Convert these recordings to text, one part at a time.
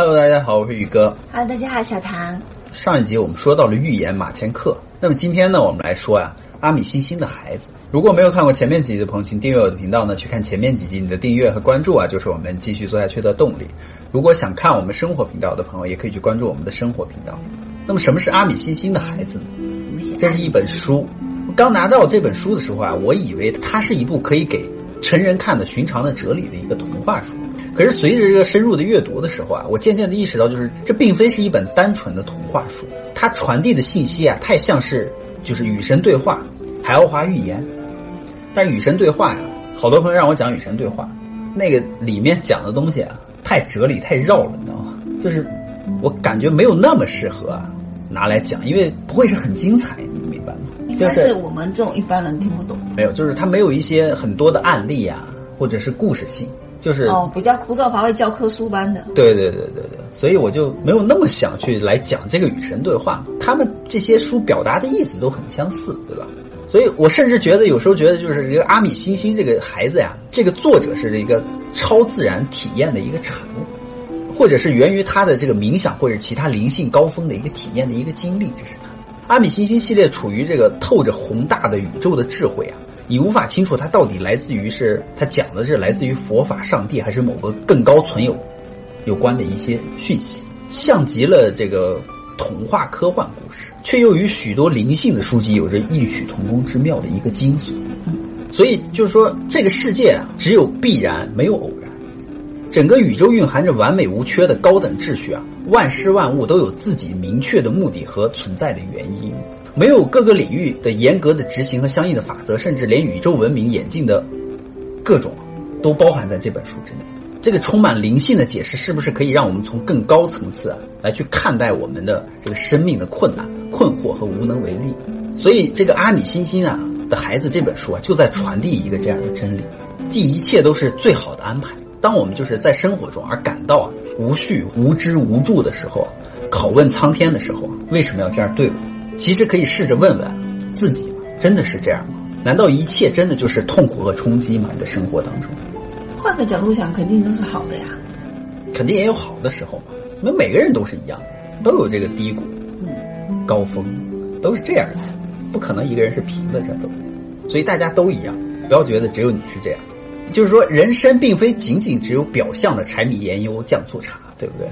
Hello，大家好，我是宇哥。Hello，大家好，小唐。上一集我们说到了预言马前课，那么今天呢，我们来说呀，阿米星星的孩子。如果没有看过前面几集的朋友，请订阅我的频道呢，去看前面几集。你的订阅和关注啊，就是我们继续做下去的动力。如果想看我们生活频道的朋友，也可以去关注我们的生活频道。那么，什么是阿米星星的孩子呢？这是一本书。刚拿到这本书的时候啊，我以为它是一部可以给成人看的寻常的哲理的一个童话书。可是随着这个深入的阅读的时候啊，我渐渐的意识到，就是这并非是一本单纯的童话书，它传递的信息啊，太像是就是与神对话、海奥华预言。但是与神对话呀，好多朋友让我讲与神对话，那个里面讲的东西啊，太哲理、太绕了，你知道吗？就是我感觉没有那么适合啊拿来讲，因为不会是很精彩，你明白吗？但是我们这种一般人听不懂。没有，就是它没有一些很多的案例啊，或者是故事性。就是哦，比较枯燥乏味，教科书般的。对对对对对，所以我就没有那么想去来讲这个与神对话。他们这些书表达的意思都很相似，对吧？所以我甚至觉得，有时候觉得就是这个阿米星星这个孩子呀，这个作者是一个超自然体验的一个产物，或者是源于他的这个冥想或者其他灵性高峰的一个体验的一个经历，这是他。阿米星星系列处于这个透着宏大的宇宙的智慧啊。你无法清楚它到底来自于是它讲的是来自于佛法、上帝，还是某个更高存有有关的一些讯息，像极了这个童话科幻故事，却又与许多灵性的书籍有着异曲同工之妙的一个精髓。所以就是说，这个世界啊，只有必然，没有偶然。整个宇宙蕴含着完美无缺的高等秩序啊，万事万物都有自己明确的目的和存在的原因。没有各个领域的严格的执行和相应的法则，甚至连宇宙文明演进的各种，都包含在这本书之内。这个充满灵性的解释，是不是可以让我们从更高层次啊来去看待我们的这个生命的困难、困惑和无能为力？所以，这个阿米星星啊的孩子这本书啊，就在传递一个这样的真理：即一切都是最好的安排。当我们就是在生活中而感到啊无序、无知、无助的时候啊，拷问苍天的时候，为什么要这样对我？其实可以试着问问自己：真的是这样吗？难道一切真的就是痛苦和冲击吗？你的生活当中，换个角度想，肯定都是好的呀。肯定也有好的时候嘛。那每个人都是一样的，都有这个低谷、高峰，都是这样的，不可能一个人是平着这走。所以大家都一样，不要觉得只有你是这样。就是说，人生并非仅仅只有表象的柴米盐油酱醋茶，对不对？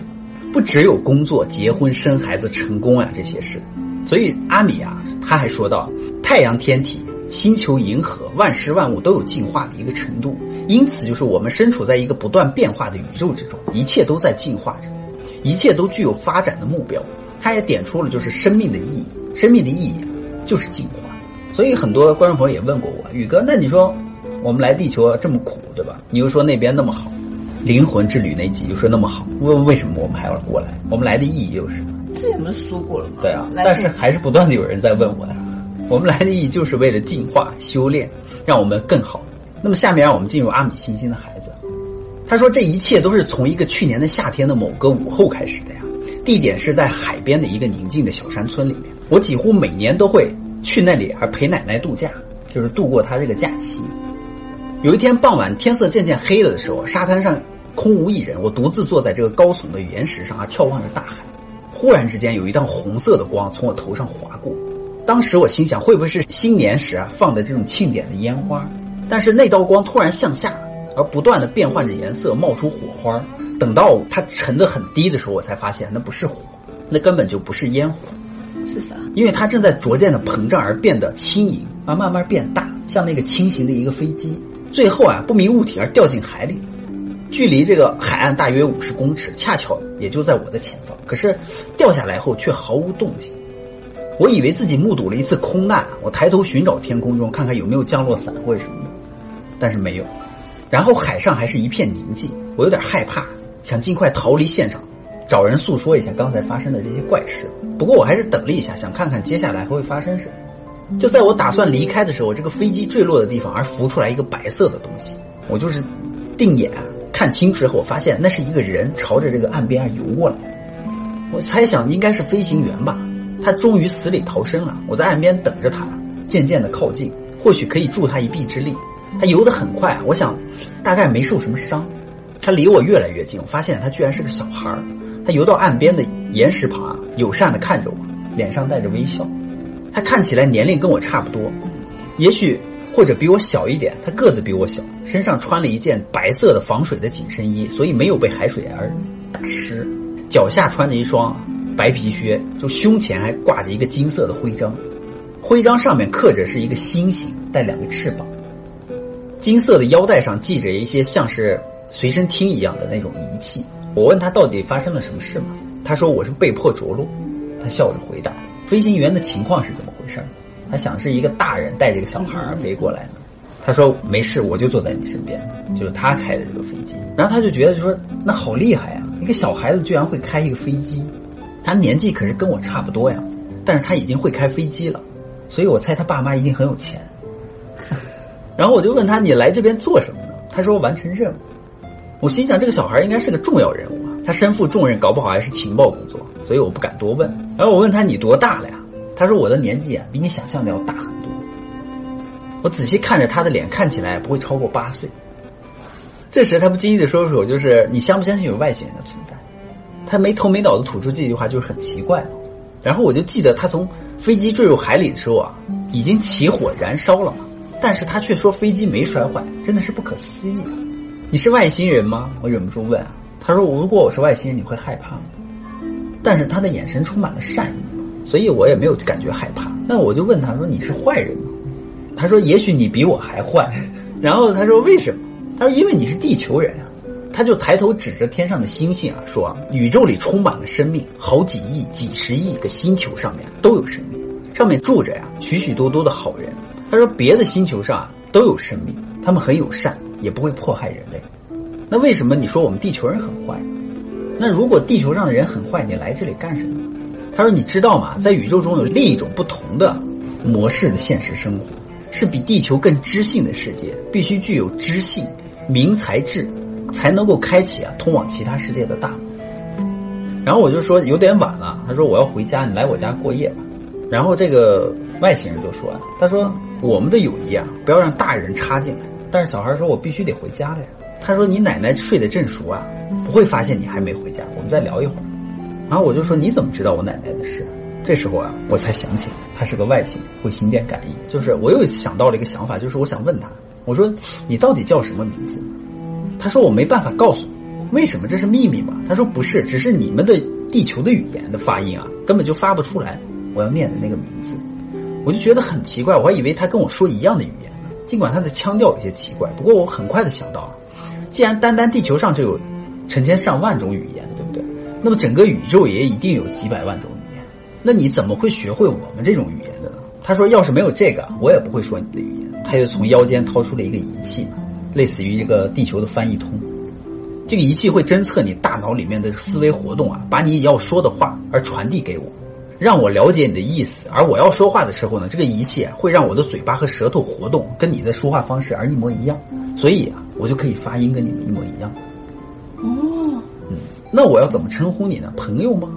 不只有工作、结婚、生孩子、成功啊这些事。所以阿米啊，他还说到，太阳、天体、星球、银河，万事万物都有进化的一个程度，因此就是我们身处在一个不断变化的宇宙之中，一切都在进化着，一切都具有发展的目标。他也点出了就是生命的意义，生命的意义就是进化。所以很多观众朋友也问过我，宇哥，那你说我们来地球这么苦，对吧？你又说那边那么好，灵魂之旅那集又说那么好，问为什么我们还要过来？我们来的意义又是？这也没说过了吗？对啊，但是还是不断的有人在问我呀。我们来的意义就是为了进化、修炼，让我们更好。那么下面让我们进入阿米星星的孩子。他说这一切都是从一个去年的夏天的某个午后开始的呀。地点是在海边的一个宁静的小山村里面。我几乎每年都会去那里还陪奶奶度假，就是度过她这个假期。有一天傍晚，天色渐渐黑了的时候，沙滩上空无一人，我独自坐在这个高耸的岩石上啊，眺望着大海。忽然之间，有一道红色的光从我头上划过。当时我心想，会不会是新年时啊放的这种庆典的烟花？但是那道光突然向下，而不断的变换着颜色，冒出火花。等到它沉得很低的时候，我才发现那不是火，那根本就不是烟火，是啥？因为它正在逐渐的膨胀而变得轻盈，而慢慢变大，像那个轻型的一个飞机。最后啊，不明物体而掉进海里。距离这个海岸大约五十公尺，恰巧也就在我的前方。可是掉下来后却毫无动静，我以为自己目睹了一次空难。我抬头寻找天空中，看看有没有降落伞或者什么的，但是没有。然后海上还是一片宁静，我有点害怕，想尽快逃离现场，找人诉说一下刚才发生的这些怪事。不过我还是等了一下，想看看接下来会发生什么。就在我打算离开的时候，这个飞机坠落的地方而浮出来一个白色的东西，我就是定眼。看清楚后，我发现那是一个人朝着这个岸边游过来。我猜想应该是飞行员吧。他终于死里逃生了。我在岸边等着他，渐渐的靠近，或许可以助他一臂之力。他游得很快，我想大概没受什么伤。他离我越来越近，我发现他居然是个小孩儿。他游到岸边的岩石旁，友善的看着我，脸上带着微笑。他看起来年龄跟我差不多，也许或者比我小一点。他个子比我小，身上穿了一件白色的防水的紧身衣，所以没有被海水而打湿。脚下穿着一双白皮靴，就胸前还挂着一个金色的徽章，徽章上面刻着是一个星星，带两个翅膀。金色的腰带上系着一些像是随身听一样的那种仪器。我问他到底发生了什么事吗？他说我是被迫着陆。他笑着回答。飞行员的情况是怎么回事？他想是一个大人带着一个小孩飞过来的。他说没事，我就坐在你身边，就是他开的这个飞机。然后他就觉得就说那好厉害呀，一个小孩子居然会开一个飞机。他年纪可是跟我差不多呀，但是他已经会开飞机了，所以我猜他爸妈一定很有钱。然后我就问他你来这边做什么呢？他说完成任务。我心想这个小孩应该是个重要人物啊，他身负重任，搞不好还是情报工作，所以我不敢多问。然后我问他你多大了呀？他说我的年纪啊比你想象的要大很多。我仔细看着他的脸，看起来不会超过八岁。这时他不经意的说出口就是你相不相信有外星人的存在？他没头没脑的吐出这句话，就是很奇怪。然后我就记得他从飞机坠入海里的时候啊，已经起火燃烧了，但是他却说飞机没摔坏，真的是不可思议。你是外星人吗？我忍不住问啊。他说：“如果我是外星人，你会害怕吗？”但是他的眼神充满了善意，所以我也没有感觉害怕。那我就问他说：“你是坏人吗？”他说：“也许你比我还坏。”然后他说：“为什么？”他说：“因为你是地球人啊。”他就抬头指着天上的星星啊，说：“宇宙里充满了生命，好几亿、几十亿个星球上面都有生命，上面住着呀许许多多的好人。”他说：“别的星球上啊都有生命，他们很友善。”也不会迫害人类，那为什么你说我们地球人很坏？那如果地球上的人很坏，你来这里干什么？他说：“你知道吗？在宇宙中有另一种不同的模式的现实生活，是比地球更知性的世界，必须具有知性、明才智，才能够开启啊通往其他世界的大门。”然后我就说有点晚了，他说我要回家，你来我家过夜吧。然后这个外星人就说：“啊，他说我们的友谊啊，不要让大人插进来。”但是小孩说：“我必须得回家了呀。”他说：“你奶奶睡得正熟啊，不会发现你还没回家。我们再聊一会儿。”然后我就说：“你怎么知道我奶奶的事？”这时候啊，我才想起他是个外星，会心电感应。就是我又想到了一个想法，就是我想问他：“我说你到底叫什么名字？”他说：“我没办法告诉你，为什么？这是秘密嘛？”他说：“不是，只是你们的地球的语言的发音啊，根本就发不出来我要念的那个名字。”我就觉得很奇怪，我还以为他跟我说一样的语言呢。尽管他的腔调有些奇怪，不过我很快的想到，既然单单地球上就有成千上万种语言，那么整个宇宙也一定有几百万种语言。那你怎么会学会我们这种语言的呢？他说：“要是没有这个，我也不会说你的语言。”他就从腰间掏出了一个仪器，类似于一个地球的翻译通。这个仪器会侦测你大脑里面的思维活动啊，把你要说的话而传递给我。让我了解你的意思，而我要说话的时候呢，这个仪器会让我的嘴巴和舌头活动，跟你的说话方式而一模一样，所以啊，我就可以发音跟你们一模一样。哦，那我要怎么称呼你呢？朋友吗？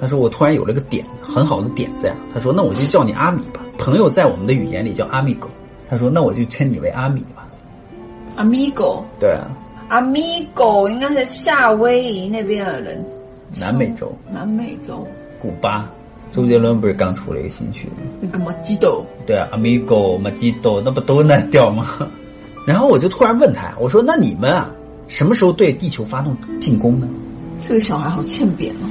他说我突然有了个点，很好的点子呀。他说那我就叫你阿米吧。朋友在我们的语言里叫阿米狗。他说那我就称你为阿米吧。阿米狗。对啊。阿米狗应该是夏威夷那边的人。南美洲。南美洲。古巴。周杰伦不是刚出了一个新曲吗？那个马吉豆，对啊阿米狗、马吉豆，那不都那调吗？然后我就突然问他，我说：“那你们啊，什么时候对地球发动进攻呢？”这个小孩好欠扁哦，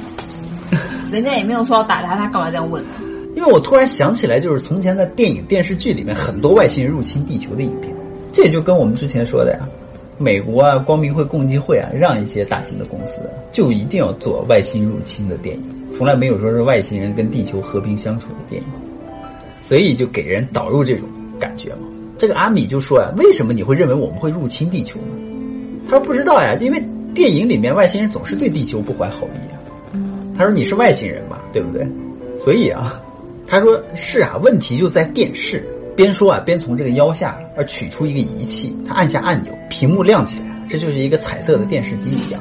人家也没有说要打他，他干嘛这样问呢？因为我突然想起来，就是从前在电影、电视剧里面很多外星人入侵地球的影片，这也就跟我们之前说的呀，美国啊、光明会、共济会啊，让一些大型的公司就一定要做外星入侵的电影。从来没有说是外星人跟地球和平相处的电影，所以就给人导入这种感觉嘛。这个阿米就说呀：“为什么你会认为我们会入侵地球呢？”他说：“不知道呀，因为电影里面外星人总是对地球不怀好意啊。”他说：“你是外星人吧？对不对？”所以啊，他说：“是啊，问题就在电视。”边说啊，边从这个腰下要取出一个仪器，他按下按钮，屏幕亮起来了，这就是一个彩色的电视机一样。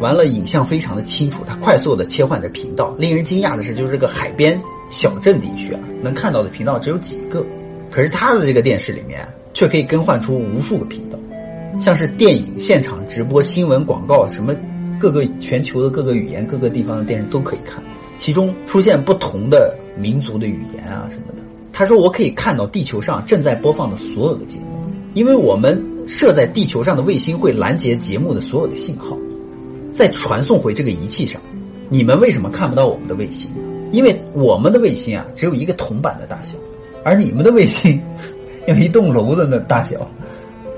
完了，影像非常的清楚，他快速的切换着频道。令人惊讶的是，就是这个海边小镇地区啊，能看到的频道只有几个，可是他的这个电视里面却可以更换出无数个频道，像是电影现场直播、新闻、广告什么，各个全球的各个语言、各个地方的电视都可以看，其中出现不同的民族的语言啊什么的。他说我可以看到地球上正在播放的所有的节目，因为我们设在地球上的卫星会拦截节目的所有的信号，再传送回这个仪器上。你们为什么看不到我们的卫星？因为我们的卫星啊只有一个铜板的大小，而你们的卫星 有一栋楼的那大小，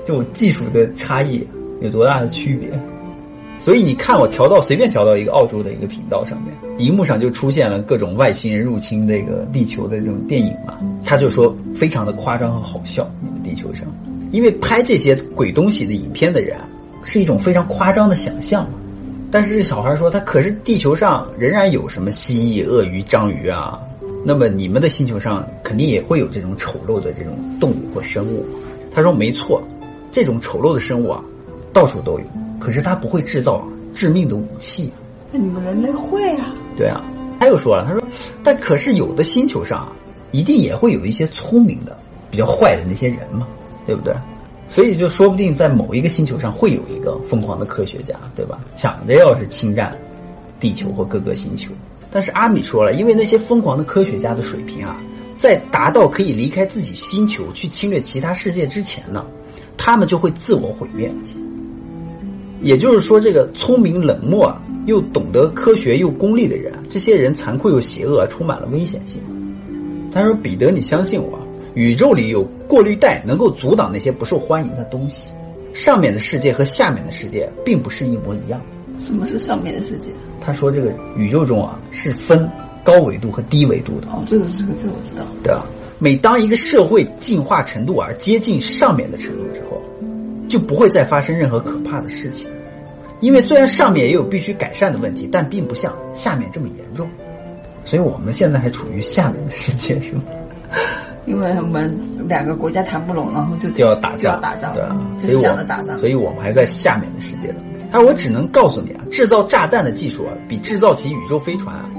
就技术的差异有多大的区别？所以你看，我调到随便调到一个澳洲的一个频道上面，荧幕上就出现了各种外星人入侵这个地球的这种电影嘛。他就说非常的夸张和好笑，你们地球上，因为拍这些鬼东西的影片的人，是一种非常夸张的想象嘛。但是小孩说，他可是地球上仍然有什么蜥蜴、鳄鱼、章鱼啊，那么你们的星球上肯定也会有这种丑陋的这种动物或生物。他说没错，这种丑陋的生物啊，到处都有。可是它不会制造致命的武器，那你们人类会啊？对啊，他又说了，他说，但可是有的星球上啊，一定也会有一些聪明的、比较坏的那些人嘛，对不对？所以就说不定在某一个星球上会有一个疯狂的科学家，对吧？抢着要是侵占地球或各个星球。但是阿米说了，因为那些疯狂的科学家的水平啊，在达到可以离开自己星球去侵略其他世界之前呢，他们就会自我毁灭。也就是说，这个聪明冷漠又懂得科学又功利的人，这些人残酷又邪恶，充满了危险性。他说：“彼得，你相信我，宇宙里有过滤带，能够阻挡那些不受欢迎的东西。上面的世界和下面的世界并不是一模一样。什么是上面的世界？他说，这个宇宙中啊是分高维度和低维度的。哦，这个这个这个我知道。对啊，每当一个社会进化程度而接近上面的程度之后。”就不会再发生任何可怕的事情，因为虽然上面也有必须改善的问题，但并不像下面这么严重，所以我们现在还处于下面的世界，是吗？因为我们两个国家谈不拢，然后就就要打仗，打仗，对啊，所以我们打仗，所以我们还在下面的世界的。他说：“我只能告诉你啊，制造炸弹的技术啊，比制造起宇宙飞船啊，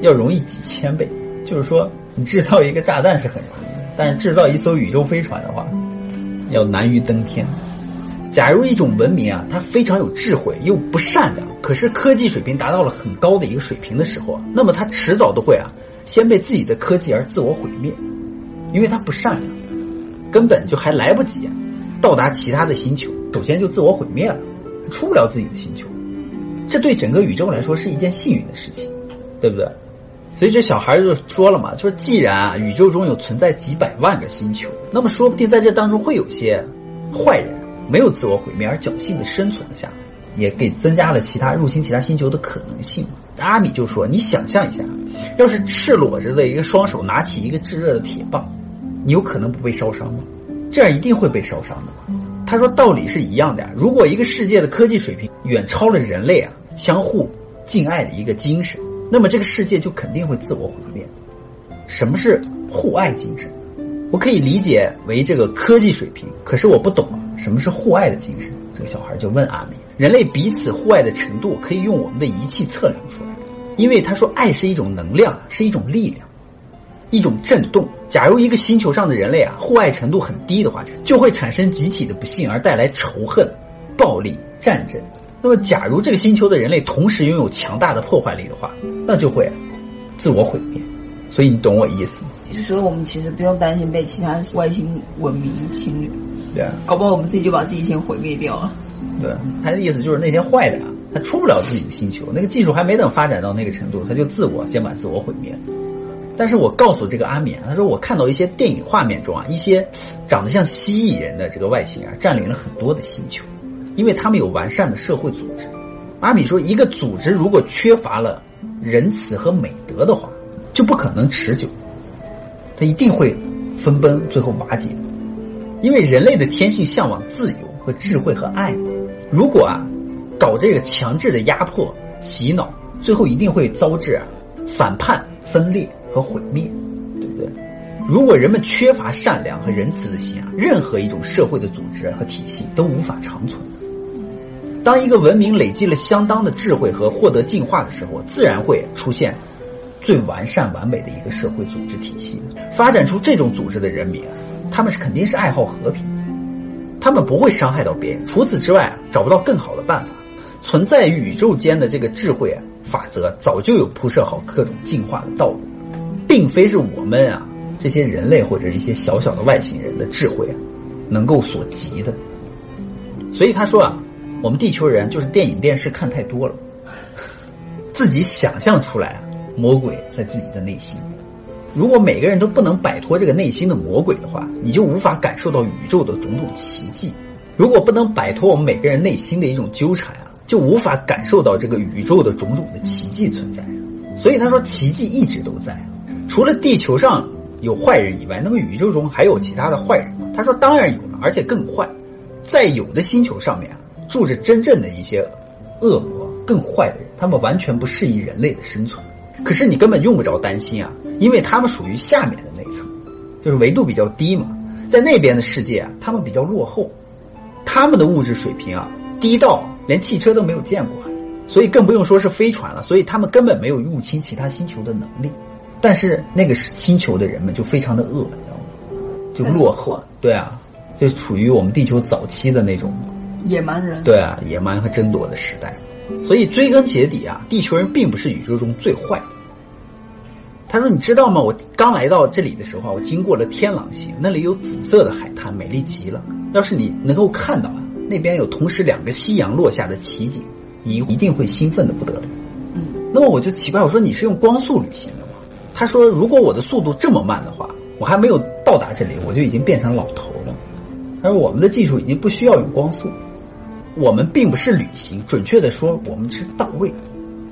要容易几千倍。就是说，你制造一个炸弹是很容易的，但是制造一艘宇宙飞船的话，要难于登天。”假如一种文明啊，它非常有智慧又不善良，可是科技水平达到了很高的一个水平的时候啊，那么它迟早都会啊，先被自己的科技而自我毁灭，因为它不善良，根本就还来不及到达其他的星球，首先就自我毁灭了，出不了自己的星球，这对整个宇宙来说是一件幸运的事情，对不对？所以这小孩就说了嘛，就是既然啊，宇宙中有存在几百万个星球，那么说不定在这当中会有些坏人。没有自我毁灭而侥幸的生存了下来，也给增加了其他入侵其他星球的可能性。阿米就说：“你想象一下，要是赤裸着的一个双手拿起一个炙热的铁棒，你有可能不被烧伤吗？这样一定会被烧伤的。”他说：“道理是一样的呀。如果一个世界的科技水平远超了人类啊相互敬爱的一个精神，那么这个世界就肯定会自我毁灭。什么是互爱精神？我可以理解为这个科技水平，可是我不懂啊。”什么是互爱的精神？这个小孩就问阿米：人类彼此互爱的程度可以用我们的仪器测量出来，因为他说爱是一种能量，是一种力量，一种震动。假如一个星球上的人类啊互爱程度很低的话，就会产生集体的不幸而带来仇恨、暴力、战争。那么，假如这个星球的人类同时拥有强大的破坏力的话，那就会自我毁灭。所以你懂我意思吗？就是说，我们其实不用担心被其他外星文明侵略。搞不好我们自己就把自己先毁灭掉了。对，他的意思就是那些坏的啊，他出不了自己的星球，那个技术还没等发展到那个程度，他就自我先把自我毁灭。但是我告诉这个阿米啊，他说我看到一些电影画面中啊，一些长得像蜥蜴人的这个外形啊，占领了很多的星球，因为他们有完善的社会组织。阿米说，一个组织如果缺乏了仁慈和美德的话，就不可能持久，他一定会分崩，最后瓦解。因为人类的天性向往自由和智慧和爱，如果啊搞这个强制的压迫洗脑，最后一定会遭致啊反叛、分裂和毁灭，对不对？如果人们缺乏善良和仁慈的心啊，任何一种社会的组织和体系都无法长存。当一个文明累积了相当的智慧和获得进化的时候，自然会出现最完善完美的一个社会组织体系，发展出这种组织的人民。他们是肯定是爱好和平，他们不会伤害到别人。除此之外，找不到更好的办法。存在宇宙间的这个智慧啊法则，早就有铺设好各种进化的道路，并非是我们啊这些人类或者一些小小的外星人的智慧啊能够所及的。所以他说啊，我们地球人就是电影电视看太多了，自己想象出来啊，魔鬼在自己的内心。如果每个人都不能摆脱这个内心的魔鬼的话，你就无法感受到宇宙的种种奇迹。如果不能摆脱我们每个人内心的一种纠缠啊，就无法感受到这个宇宙的种种的奇迹存在。所以他说，奇迹一直都在。除了地球上有坏人以外，那么宇宙中还有其他的坏人吗？他说，当然有了，而且更坏。在有的星球上面啊，住着真正的一些恶魔、更坏的人，他们完全不适宜人类的生存。可是你根本用不着担心啊，因为他们属于下面的那一层，就是维度比较低嘛。在那边的世界啊，他们比较落后，他们的物质水平啊低到连汽车都没有见过，所以更不用说是飞船了。所以他们根本没有入侵其他星球的能力。但是那个星球的人们就非常的恶，你知道吗？就落后，对啊，就处于我们地球早期的那种野蛮人。对啊，野蛮和争夺的时代。所以追根结底啊，地球人并不是宇宙中最坏的。他说：“你知道吗？我刚来到这里的时候，我经过了天狼星，那里有紫色的海滩，美丽极了。要是你能够看到啊，那边有同时两个夕阳落下的奇景，你一定会兴奋的不得了。”嗯，那么我就奇怪，我说你是用光速旅行的吗？他说：“如果我的速度这么慢的话，我还没有到达这里，我就已经变成老头了。”他说：“我们的技术已经不需要用光速。”我们并不是旅行，准确的说，我们是到位。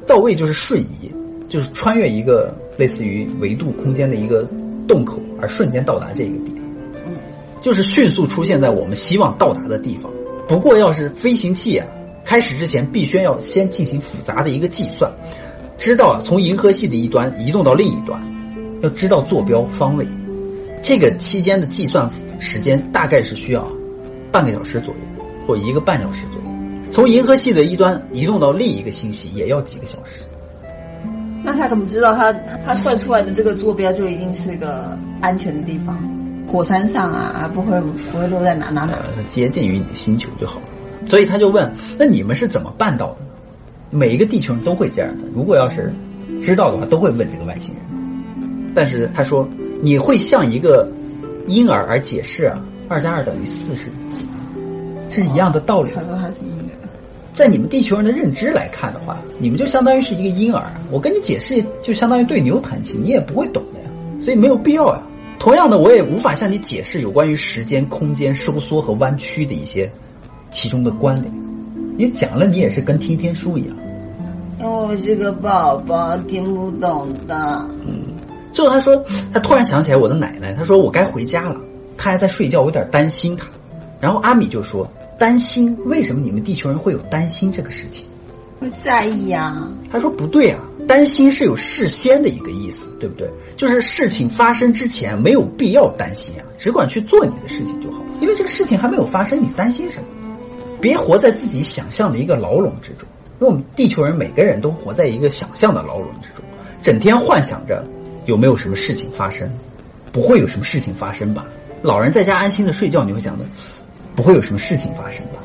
到位就是瞬移，就是穿越一个类似于维度空间的一个洞口，而瞬间到达这个点。嗯，就是迅速出现在我们希望到达的地方。不过，要是飞行器啊开始之前，必须要先进行复杂的一个计算，知道从银河系的一端移动到另一端，要知道坐标方位。这个期间的计算时间大概是需要半个小时左右。或一个半小时左右，从银河系的一端移动到另一个星系也要几个小时。那他怎么知道他他算出来的这个坐标就一定是一个安全的地方？火山上啊，不会不会落在哪哪哪？接近于你的星球就好了。所以他就问：那你们是怎么办到的呢？每一个地球人都会这样的。如果要是知道的话，都会问这个外星人。但是他说：你会向一个婴儿而解释啊，二加二等于四是几？是一样的道理。他说他是在你们地球人的认知来看的话，你们就相当于是一个婴儿。我跟你解释，就相当于对牛弹琴，你也不会懂的呀。所以没有必要呀。同样的，我也无法向你解释有关于时间、空间收缩和弯曲的一些其中的关联。你讲了，你也是跟听天书一样。因为我是个宝宝，听不懂的。嗯。最后他说，他突然想起来我的奶奶，他说我该回家了，他还在睡觉，我有点担心他。然后阿米就说。担心？为什么你们地球人会有担心这个事情？会在意啊。他说不对啊，担心是有事先的一个意思，对不对？就是事情发生之前没有必要担心啊，只管去做你的事情就好。因为这个事情还没有发生，你担心什么？别活在自己想象的一个牢笼之中。因为我们地球人每个人都活在一个想象的牢笼之中，整天幻想着有没有什么事情发生，不会有什么事情发生吧？老人在家安心的睡觉，你会想的。不会有什么事情发生吧？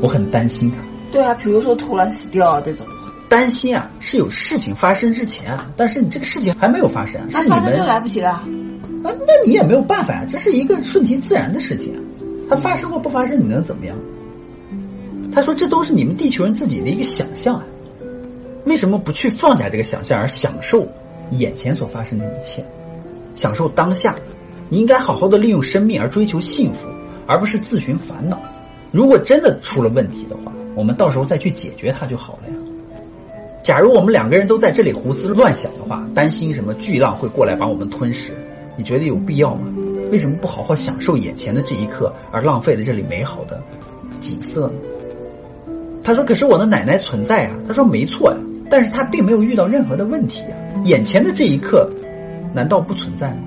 我很担心他。对啊，比如说突然死掉啊这种。担心啊，是有事情发生之前啊，但是你这个事情还没有发生，是你们就来不及了。那那你也没有办法呀，这是一个顺其自然的事情啊。它发生或不发生，你能怎么样？他说这都是你们地球人自己的一个想象啊。为什么不去放下这个想象，而享受眼前所发生的一切，享受当下？你应该好好的利用生命而追求幸福。而不是自寻烦恼。如果真的出了问题的话，我们到时候再去解决它就好了呀。假如我们两个人都在这里胡思乱想的话，担心什么巨浪会过来把我们吞噬，你觉得有必要吗？为什么不好好享受眼前的这一刻，而浪费了这里美好的景色呢？他说：“可是我的奶奶存在啊。”他说：“没错呀，但是他并没有遇到任何的问题呀。眼前的这一刻，难道不存在吗？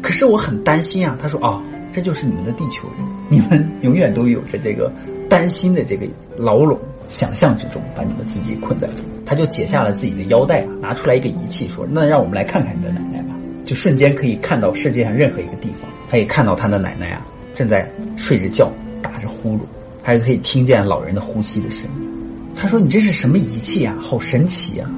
可是我很担心啊。”他说：“哦。”这就是你们的地球人，你们永远都有着这个担心的这个牢笼，想象之中把你们自己困在中。他就解下了自己的腰带啊，拿出来一个仪器，说：“那让我们来看看你的奶奶吧。”就瞬间可以看到世界上任何一个地方，可以看到他的奶奶啊正在睡着觉，打着呼噜，还可以听见老人的呼吸的声音。他说：“你这是什么仪器啊？好神奇啊！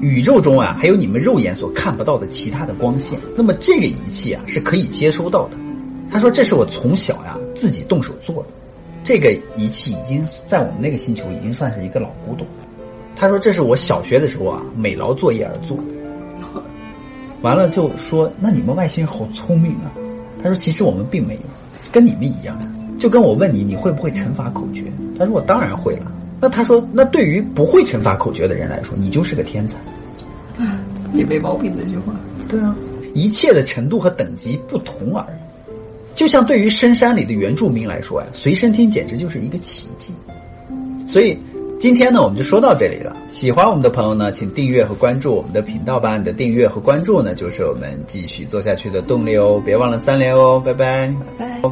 宇宙中啊，还有你们肉眼所看不到的其他的光线。那么这个仪器啊，是可以接收到的。”他说：“这是我从小呀自己动手做的，这个仪器已经在我们那个星球已经算是一个老古董。”他说：“这是我小学的时候啊美劳作业而做的。”完了就说：“那你们外星人好聪明啊！”他说：“其实我们并没有，跟你们一样。就跟我问你，你会不会乘法口诀？他说我当然会了。那他说，那对于不会乘法口诀的人来说，你就是个天才。也没毛病这句话。对啊，一切的程度和等级不同而已。就像对于深山里的原住民来说呀，随身听简直就是一个奇迹。所以今天呢，我们就说到这里了。喜欢我们的朋友呢，请订阅和关注我们的频道吧。你的订阅和关注呢，就是我们继续做下去的动力哦。别忘了三连哦，拜拜，拜拜。